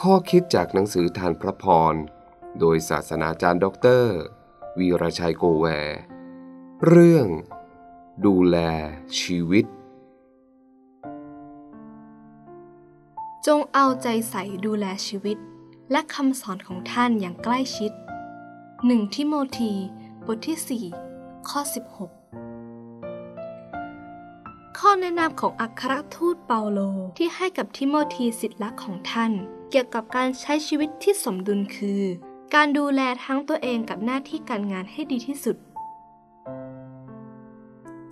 ข้อคิดจากหนังสือทานพระพร โดยศาสนาจารย์ด็อกเตอร์ วีรชัยโกแว เรื่อง ดูแลชีวิต จงเอาใจใส่ดูแลชีวิต และคำสอนของท่านอย่างใกล้ชิด 1 ทิโมธี บทที่ 4 ข้อ 16 ข้อแนะนำของอัครทูตเปาโลที่ให้กับทิโมธีสิทธิลักษ์ของท่าน เกี่ยวกับการใช้ชีวิตที่สมดุลคือ การดูแลทั้งตัวเองกับหน้าที่การงานให้ดีที่สุด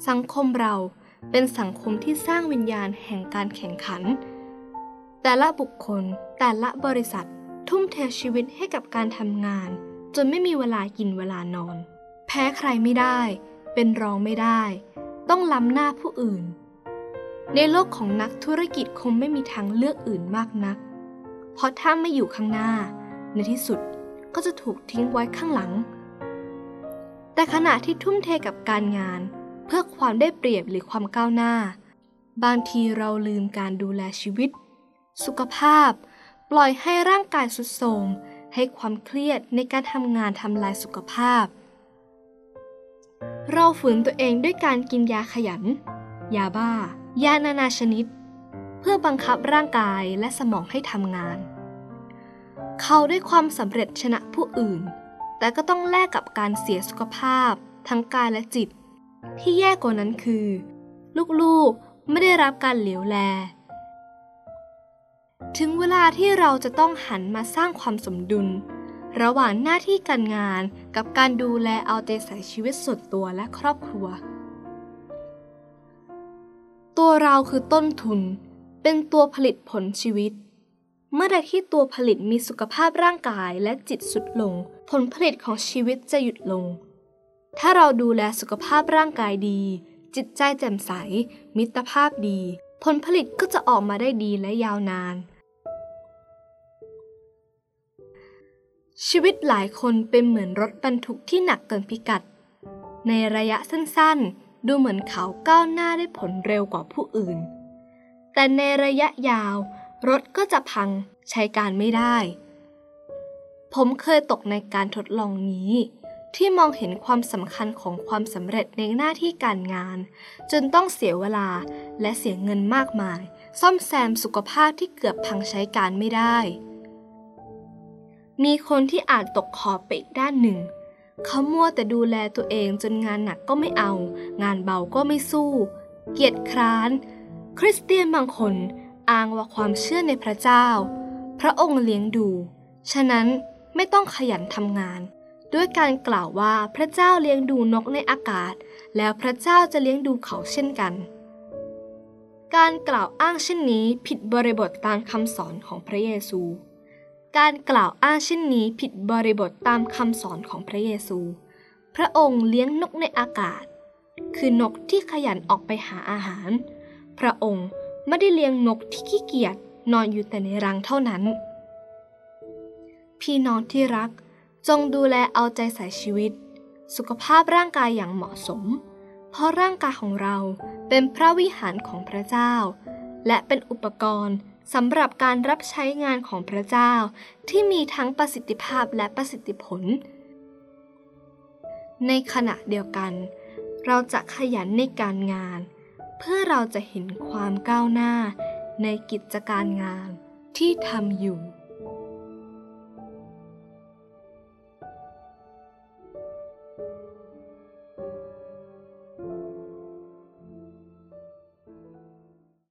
สังคมเราเป็นสังคมที่สร้างวิญญาณแห่งการแข่งขัน แต่ละบุคคลแต่ละบริษัท ทุ่มเทชีวิตให้กับการทำงาน จนไม่มีเวลากินเวลานอน แพ้ใครไม่ได้ เป็นรองไม่ได้ ต้องล้ำหน้าผู้อื่น ในโลกของนักธุรกิจคงไม่มีทางเลือกอื่นมากนัก เพราะถ้าไม่อยู่ข้างหน้า ในที่สุดก็จะถูกทิ้งไว้ข้างหลัง แต่ขณะที่ทุ่มเทกับการงาน เพื่อความได้เปรียบหรือความก้าวหน้า บางทีเราลืมการดูแลชีวิต สุขภาพ ปล่อยให้ร่างกายสุดโทรมให้ความเครียดในการทำงานทำลายสุขภาพ เราฝืนตัวเองด้วยการกินยาขยัน ยาบ้า ยานานาชนิด เพื่อบังคับร่างกายและสมองให้ทำงาน เขาได้ความสำเร็จชนะผู้อื่น แต่ก็ต้องแลกกับการเสียสุขภาพ ทั้งกายและจิต ที่แย่กว่านั้นคือ ลูกๆไม่ได้รับการเหลียวแล ถึงเวลาที่เราจะต้องหันมาสร้างความสมดุล ระหว่างหน้าที่การงานกับการดูแลเอาใจใส่ชีวิตส่วนตัวและครอบครัว ตัวเราคือต้นทุน เป็นตัวผลิตผลชีวิต เมื่อใดที่ตัวผลิตมีสุขภาพร่างกายและจิตสุดลง ผลผลิตของชีวิตจะหยุดลง ถ้าเราดูแลสุขภาพร่างกายดี จิตใจแจ่มใส มิตรภาพดี ผลผลิตก็จะออกมาได้ดีและยาวนาน ชีวิตหลายคนเป็นเหมือนรถบรรทุกที่หนักเกินพิกัด ในระยะสั้นๆ ดูเหมือนเขาก้าวหน้าได้ผลเร็วกว่าผู้อื่น แต่ในระยะยาว รถก็จะพังใช้การไม่ได้ ผมเคยตกในการทดลองนี้ ที่มองเห็นความสำคัญของความสำเร็จในหน้าที่การงาน จนต้องเสียเวลาและเสียเงินมากมาย ซ่อมแซมสุขภาพที่เกือบพังใช้การไม่ได้ มีคนที่อาจตกขอบไปอีกด้านหนึ่ง เขามัวแต่ดูแลตัวเองจนงานหนักก็ไม่เอา งานเบาก็ไม่สู้ เกียจคร้าน คริสเตียนบางคนอ้างว่าความเชื่อในพระเจ้า พระองค์เลี้ยงดู ฉะนั้นไม่ต้องขยันทำงาน ด้วยการกล่าวว่าพระเจ้าเลี้ยงดูนกในอากาศ แล้วพระเจ้าจะเลี้ยงดูเขาเช่นกัน การกล่าวอ้างเช่นนี้ผิดบริบทตามคำสอนของพระเยซู การกล่าวอ้างเช่นนี้ผิดบริบทตามคำสอนของพระเยซู พระองค์เลี้ยงนกในอากาศ คือนกที่ขยันออกไปหาอาหาร พระองค์ไม่ได้เลี้ยงนกที่ขี้เกียจนอนอยู่แต่ในรังเท่านั้น พี่น้องที่รัก จงดูแลเอาใจใส่ชีวิต สุขภาพร่างกายอย่างเหมาะสม เพราะร่างกายของเราเป็นพระวิหารของพระเจ้า และเป็นอุปกรณ์ สำหรับการรับใช้งานของพระเจ้าที่มีทั้งประสิทธิภาพและประสิทธิผล ในขณะเดียวกัน เราจะขยันในการงาน เพื่อเราจะเห็นความก้าวหน้าในกิจการงานที่ทำอยู่